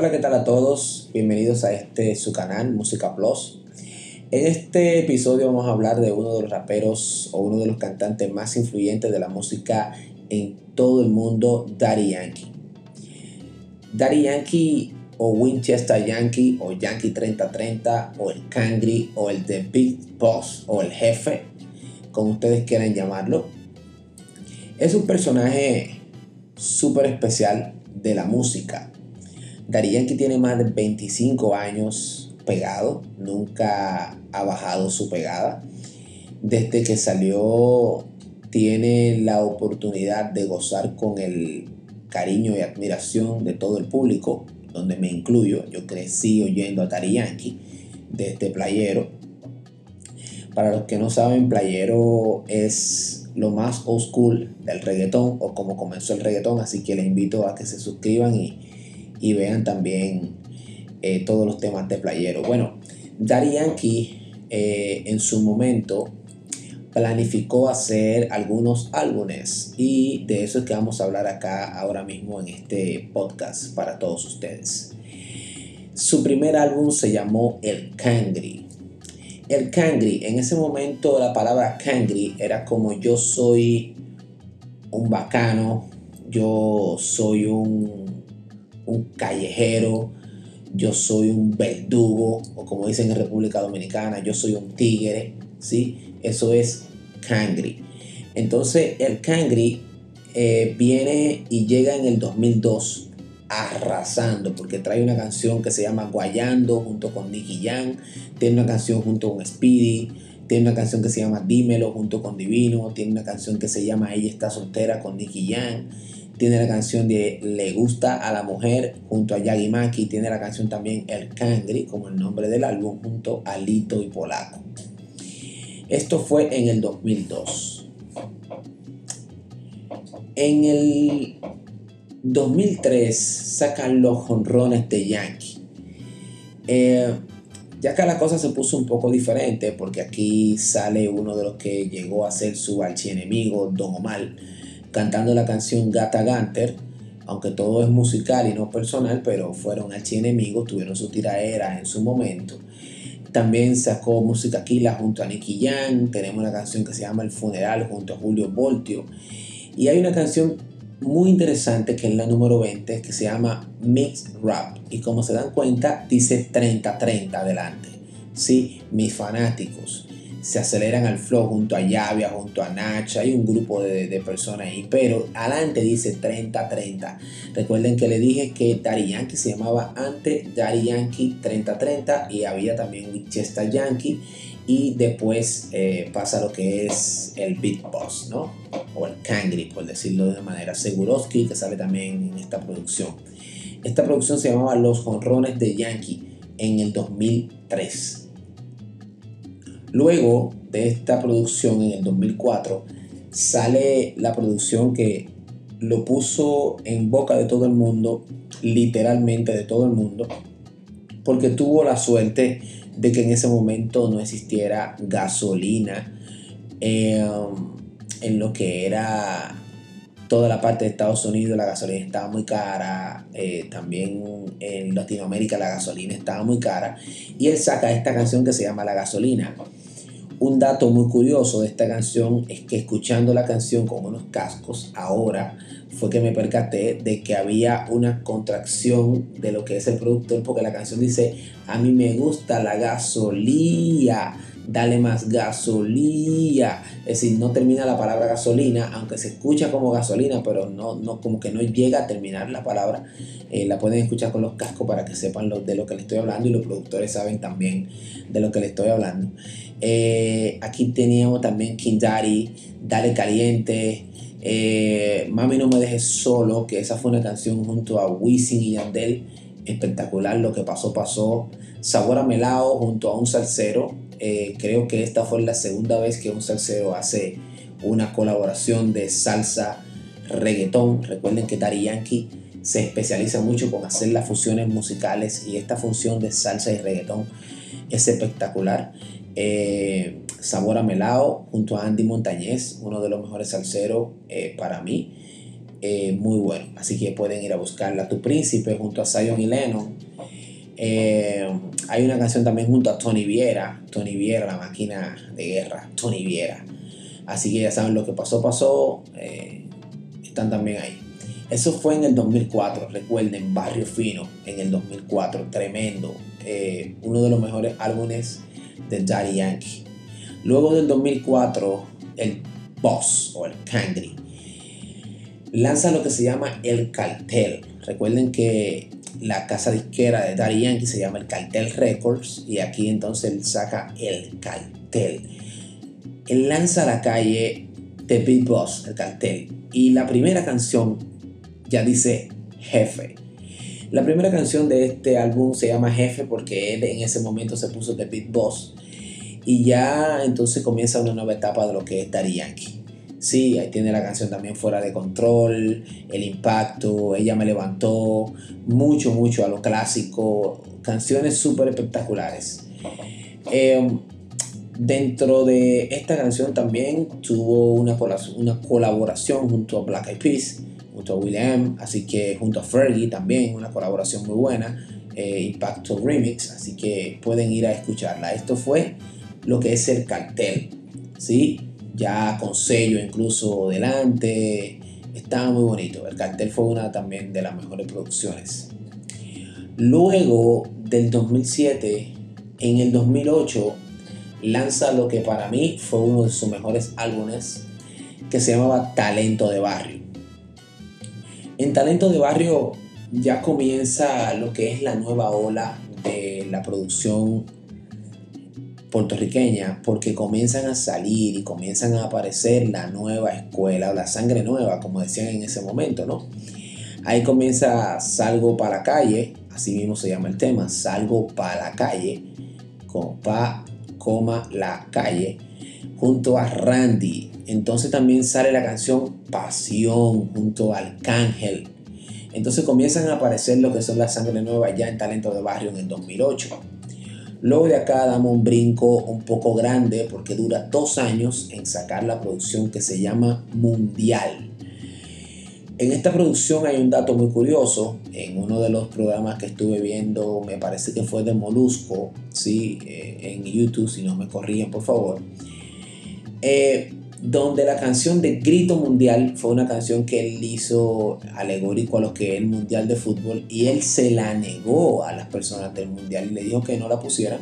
Hola, ¿qué tal a todos? Bienvenidos a este su canal Música Plus. En este episodio vamos a hablar de uno de los raperos o uno de los cantantes más influyentes de la música en todo el mundo, Daddy Yankee. Daddy Yankee o Winchester Yankee o Yankee 3030 o el Kangri o el The Big Boss o el jefe, como ustedes quieran llamarlo. Es un personaje súper especial de la música. Daddy Yankee tiene más de 25 años pegado, nunca ha bajado su pegada. Desde que salió tiene la oportunidad de gozar con el cariño y admiración de todo el público donde me incluyo. Yo crecí oyendo a Tari Yankee desde Playero. Para los que no saben, Playero es lo más old school del reggaetón o como comenzó el reggaetón, así que les invito a que se suscriban y, vean también eh, todos los temas de Playero. Bueno, Daddy Yankee eh, en su momento planificó hacer algunos álbumes y de eso es que vamos a hablar acá ahora mismo en este podcast para todos ustedes. Su primer álbum se llamó El Kangri. El Kangri, en ese momento la palabra Kangri era como yo soy un bacano, yo soy un, un callejero, yo soy un verdugo, o como dicen en República Dominicana, yo soy un tigre, ¿sí? Eso es Kangri. Entonces el Kangri eh, viene y llega en el 2002 arrasando porque trae una canción que se llama Guayando junto con Nicky Jam, tiene una canción junto con Speedy, tiene una canción que se llama Dímelo junto con Divino, tiene una canción que se llama Ella está soltera con Nicky Jam, tiene la canción de Le gusta a la mujer junto a Yagi Maki, tiene la canción también El Kangri como el nombre del álbum junto a Lito y Polaco. Esto fue en el 2002. En el 2003 sacan los jonrones de Yankee. Eh, ya que la cosa se puso un poco diferente, porque aquí sale uno de los que llegó a ser su archienemigo, Don Omar, cantando la canción Gata Ganter, aunque todo es musical y no personal, pero fueron archienemigos, tuvieron su tiraera en su momento. También sacó música Aquila junto a Nicky Jam. Tenemos una canción que se llama El Funeral junto a Julio Voltio. Y hay una canción muy interesante que es la número 20 que se llama Mix Rap. Y como se dan cuenta, dice 30-30 adelante. Sí, mis fanáticos se aceleran al flow junto a Llavia, junto a Nacha, hay un grupo de, personas ahí, pero adelante dice 30-30. Recuerden que le dije que Daddy Yankee se llamaba antes Daddy Yankee 30-30 y había también Winchester Yankee y después eh, pasa lo que es el Big Boss, ¿no? O el Kangri, por decirlo de manera. Seguroski, que sale también en esta producción. Esta producción se llamaba Los Jonrones de Yankee en el 2003. Luego de esta producción en el 2004 sale la producción que lo puso en boca de todo el mundo, literalmente de todo el mundo, porque tuvo la suerte de que en ese momento no existiera gasolina em, en lo que era toda la parte de Estados Unidos la gasolina estaba muy cara, eh, también en Latinoamérica la gasolina estaba muy cara y él saca esta canción que se llama La gasolina. Un dato muy curioso de esta canción es que escuchando la canción con unos cascos ahora fue que me percaté de que había una contracción de lo que es el productor porque la canción dice a mí me gusta la gasolina dale más gasolina. Es decir, no termina la palabra gasolina, aunque se escucha como gasolina, pero no, no como que no llega a terminar la palabra. Eh, la pueden escuchar con los cascos para que sepan lo, de lo que les estoy hablando y los productores saben también de lo que les estoy hablando. Eh, aquí teníamos también King Daddy, Dale Caliente, eh, Mami No Me Dejes Solo, que esa fue una canción junto a Wisin y Yandel, espectacular, lo que pasó, pasó. Sabor a Melao junto a un salsero, eh, creo que esta fue la segunda vez que un salsero hace una colaboración de salsa reggaetón. Recuerden que Dari Yankee se especializa mucho con hacer las fusiones musicales y esta función de salsa y reggaetón es espectacular. Eh, Sabor a Melao junto a Andy Montañez, uno de los mejores salseros eh, para mí. Eh, muy bueno. Así que pueden ir a buscarla. Tu Príncipe junto a Zion y Lennon. Eh, hay una canción también junto a Tony Viera. Tony Viera, la máquina de guerra. Tony Viera. Así que ya saben lo que pasó, pasó. Eh, están también ahí. Eso fue en el 2004. Recuerden, Barrio Fino en el 2004. Tremendo. uno de los mejores álbumes de Daddy Yankee. Luego del 2004, el Boss o el Kangri lanza lo que se llama el cartel. Recuerden que la casa disquera de Daddy se llama el Cartel Records y aquí entonces él saca el cartel. Él lanza a la calle The Big Boss, el cartel, y la primera canción ya dice Jefe. La primera canción de este álbum se llama Jefe porque él en ese momento se puso The Big Boss y ya entonces comienza una nueva etapa de lo que es Daddy. Sí, ahí tiene la canción también fuera de control, el impacto, ella me levantó, mucho, mucho a lo clásico, canciones súper espectaculares. Em, dentro de esta canción también tuvo una, una colaboración junto a Black Eyed Peas, junto a William, así que junto a Fergie también, una colaboración muy buena, eh, Impacto Remix, así que pueden ir a escucharla. Esto fue lo que es el cartel, ¿sí? Ya con sello incluso delante. Estaba muy bonito. El cartel fue una también de las mejores producciones. Luego del 2007, en el 2008, lanza lo que para mí fue uno de sus mejores álbumes, que se llamaba Talento de Barrio. En Talento de Barrio ya comienza lo que es la nueva ola de la producción puertorriqueña porque comienzan a salir y comienzan a aparecer la nueva escuela o la sangre nueva, como decían en ese momento, ¿no? Ahí comienza Salgo para la calle, así mismo se llama el tema, Salgo para la calle, con pa, coma, la calle, junto a Randy. Entonces también sale la canción Pasión junto al Cángel. Entonces comienzan a aparecer lo que son la sangre nueva ya en Talento de Barrio en el 2008. Luego de acá damos un brinco un poco grande porque dura dos años en sacar la producción que se llama Mundial. En esta producción hay un dato muy curioso. En uno de los programas que estuve viendo, me parece que fue de Molusco, ¿sí? Eh, en YouTube, si no me corrigen por favor. Eh, donde la canción de Grito Mundial fue una canción que él hizo alegórico a lo que es el Mundial de Fútbol y él se la negó a las personas del Mundial y le dijo que no la pusieran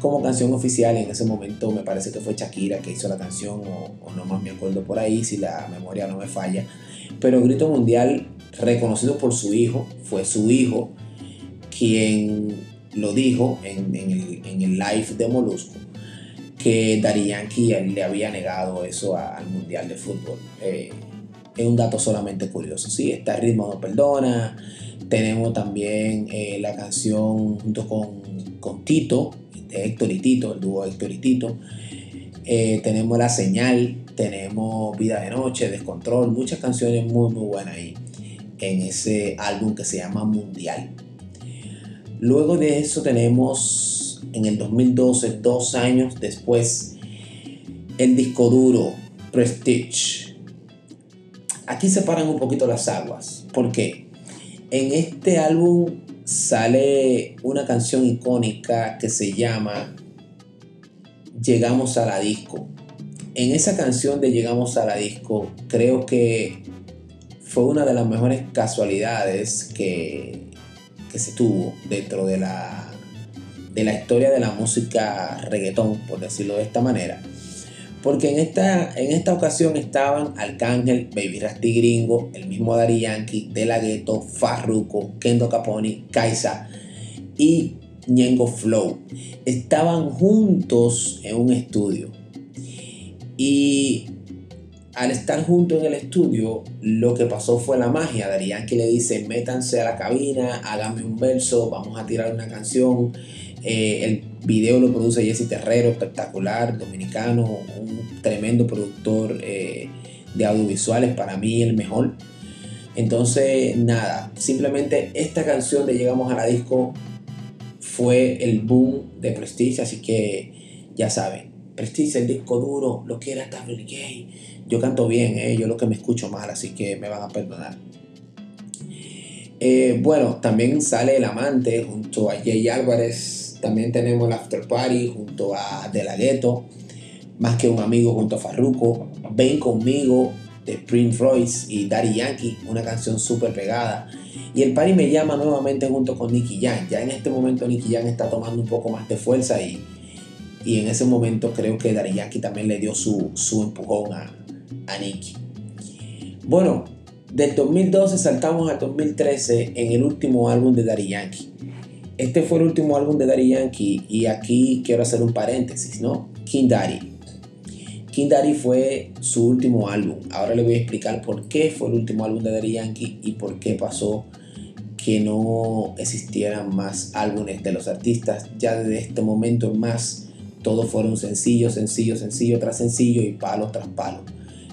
como canción oficial. En ese momento me parece que fue Shakira que hizo la canción o, no más me acuerdo por ahí si la memoria no me falla. Pero Grito Mundial, reconocido por su hijo, fue su hijo quien lo dijo en, el, en el live de Molusco que Dari Yankee le había negado eso al Mundial de Fútbol. Eh, es un dato solamente curioso. Sí, está Ritmo No Perdona. Tenemos también eh, la canción junto con, con, Tito, de Héctor y Tito, el dúo Héctor y Tito. Eh, tenemos La Señal, tenemos Vida de Noche, Descontrol, muchas canciones muy muy buenas ahí en ese álbum que se llama Mundial. Luego de eso tenemos en el 2012, dos años después, el disco duro Prestige. Aquí se paran un poquito las aguas. porque En este álbum sale una canción icónica que se llama Llegamos a la disco. En esa canción de Llegamos a la disco creo que fue una de las mejores casualidades que, que se tuvo dentro de la de la historia de la música reggaetón, por decirlo de esta manera. Porque en esta, en esta ocasión estaban Arcángel, Baby Rasty Gringo, el mismo Dari Yankee, De La Ghetto, Farruko, Kendo Caponi, Kaisa y Ñengo Flow. Estaban juntos en un estudio. Y al estar juntos en el estudio, lo que pasó fue la magia. Dari Yankee le dice, métanse a la cabina, háganme un verso, vamos a tirar una canción. Eh, el video lo produce Jesse Terrero, espectacular, dominicano, un tremendo productor eh, de audiovisuales, para mí el mejor. Entonces, nada, simplemente esta canción de Llegamos a la Disco fue el boom de Prestige, así que ya saben, Prestige, el disco duro, lo que era Tablet Gay. Yo canto bien, ¿eh? yo lo que me escucho mal, así que me van a perdonar. Eh, bueno, también sale El Amante junto a Jay Álvarez. También tenemos el After Party junto a De La Ghetto. Más que un amigo junto a Farruko. Ven conmigo de Prince Royce y Daddy Yankee, una canción súper pegada. Y el party me llama nuevamente junto con Nicky Jam. Ya en este momento Nicky Jam está tomando un poco más de fuerza y, y en ese momento creo que Daddy Yankee también le dio su, su empujón a, a Nicky. Bueno, del 2012 saltamos al 2013 en el último álbum de Daddy Yankee. Este fue el último álbum de Daddy Yankee y aquí quiero hacer un paréntesis, ¿no? King Daddy. King Daddy fue su último álbum. Ahora le voy a explicar por qué fue el último álbum de Daddy Yankee y por qué pasó que no existieran más álbumes de los artistas. Ya desde este momento en más, todos fueron sencillos, sencillo, sencillo tras sencillo y palo tras palo.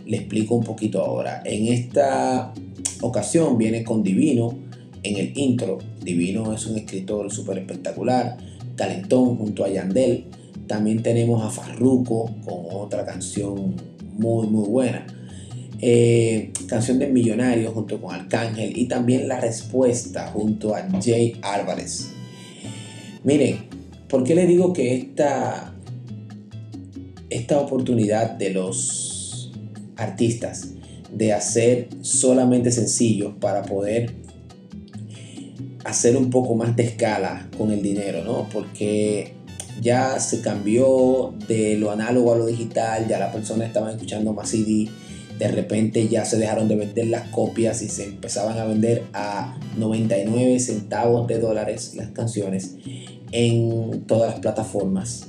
Le explico un poquito ahora. En esta ocasión viene con Divino en el intro. Divino es un escritor súper espectacular, calentón junto a Yandel también tenemos a Farruko con otra canción muy, muy buena. Eh, canción de Millonario junto con Arcángel y también La Respuesta junto a Jay Álvarez. Miren, ¿por qué le digo que esta, esta oportunidad de los artistas de hacer solamente sencillos para poder hacer un poco más de escala con el dinero, ¿no? Porque ya se cambió de lo análogo a lo digital, ya la persona estaba escuchando más CD, de repente ya se dejaron de vender las copias y se empezaban a vender a 99 centavos de dólares las canciones en todas las plataformas.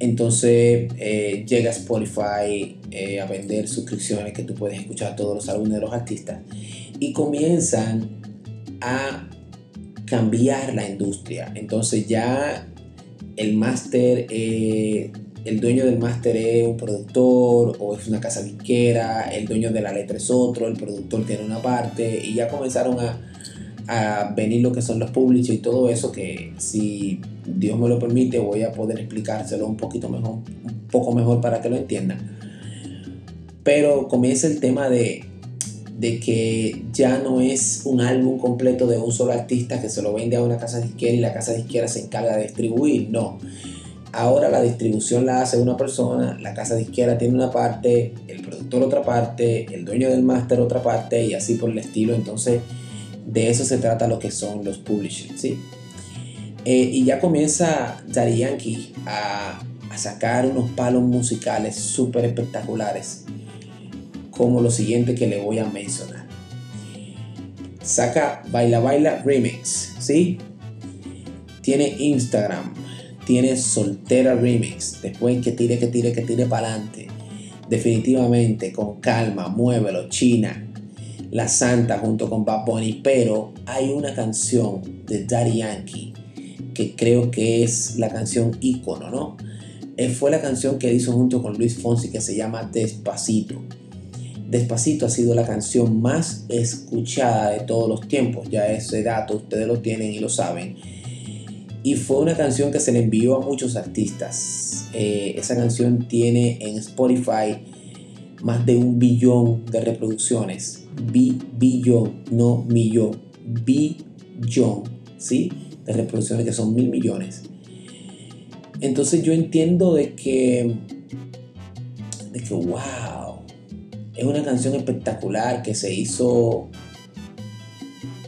Entonces eh, llega Spotify eh, a vender suscripciones que tú puedes escuchar todos los álbumes de los artistas y comienzan a cambiar la industria. Entonces ya el máster, eh, el dueño del máster es un productor o es una casa disquera, el dueño de la letra es otro, el productor tiene una parte y ya comenzaron a, venir lo que son los publishers y todo eso que si Dios me lo permite voy a poder explicárselo un poquito mejor, un poco mejor para que lo entiendan. Pero comienza el tema de de que ya no es un álbum completo de un solo artista que se lo vende a una casa disquera y la casa disquera se encarga de distribuir, no. Ahora la distribución la hace una persona, la casa disquera tiene una parte, el productor otra parte, el dueño del máster otra parte y así por el estilo. Entonces de eso se trata lo que son los publishers, ¿sí? Eh, y ya comienza Daddy Yankee a, sacar unos palos musicales súper espectaculares como lo siguiente que le voy a mencionar. Saca Baila Baila Remix, ¿sí? Tiene Instagram, tiene Soltera Remix, después que tire, que tire, que tire para adelante. Definitivamente, con calma, muévelo, China, La Santa junto con Bad Bunny, pero hay una canción de Daddy Yankee que creo que es la canción ícono, ¿no? Eh, fue la canción que hizo junto con Luis Fonsi que se llama Despacito. Despacito ha sido la canción más escuchada de todos los tiempos, ya ese dato ustedes lo tienen y lo saben. Y fue una canción que se le envió a muchos artistas. Eh, esa canción tiene en Spotify más de un billón de reproducciones. Bi billón, no millón. Billón, ¿sí? De reproducciones que son mil millones. Entonces yo entiendo de que, de que, wow, es una canción espectacular que se hizo,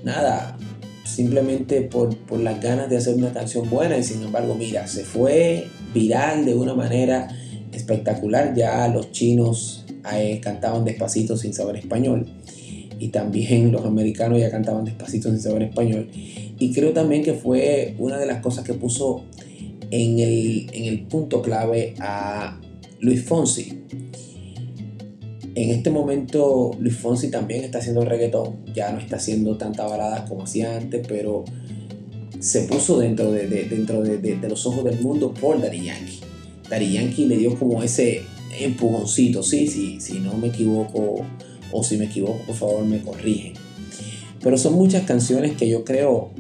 nada, simplemente por, las ganas de hacer una canción buena y sin embargo, mira, se fue viral de una manera espectacular. Ya los chinos cantaban despacito sin saber español y también los americanos ya cantaban despacito sin saber español. Y creo también que fue una de las cosas que puso en el, en el punto clave a Luis Fonsi. En este momento Luis Fonsi también está haciendo reggaetón, ya no está haciendo tanta balada como hacía antes, pero se puso dentro de, dentro de, los ojos del mundo por Daddy Yankee. Daddy Yankee le dio como ese empujoncito, sí, sí, si no me equivoco o si me equivoco, por favor me corrigen. Pero son muchas canciones que yo creo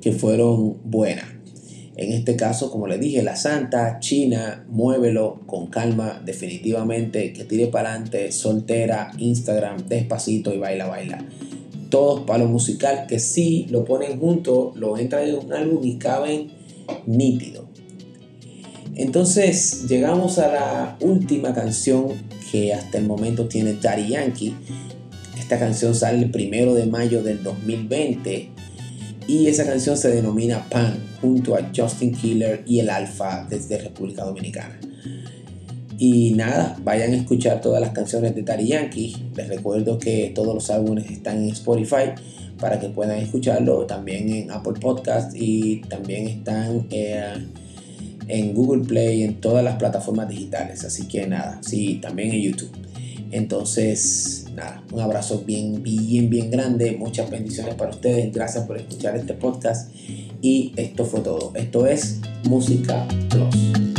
que fueron buenas. En este caso, como le dije, La Santa, China, Muévelo con calma, definitivamente, que tire para adelante, soltera, Instagram, despacito y baila, baila. Todos palo musical que si lo ponen juntos, lo entran en un álbum y caben nítido. Entonces llegamos a la última canción que hasta el momento tiene Daddy Yankee. Esta canción sale el primero de mayo del 2020 y esa canción se denomina Pan junto a Justin Killer y el Alfa desde República Dominicana. Y nada, vayan a escuchar todas las canciones de Daddy Yankee. Les recuerdo que todos los álbumes están en Spotify para que puedan escucharlo. También en Apple Podcast y también están eh, en Google Play, en todas las plataformas digitales. Así que nada, sí, también en YouTube. Entonces, nada, un abrazo bien, bien, bien grande. Muchas bendiciones para ustedes. Gracias por escuchar este podcast. Y esto fue todo. Esto es Música Plus.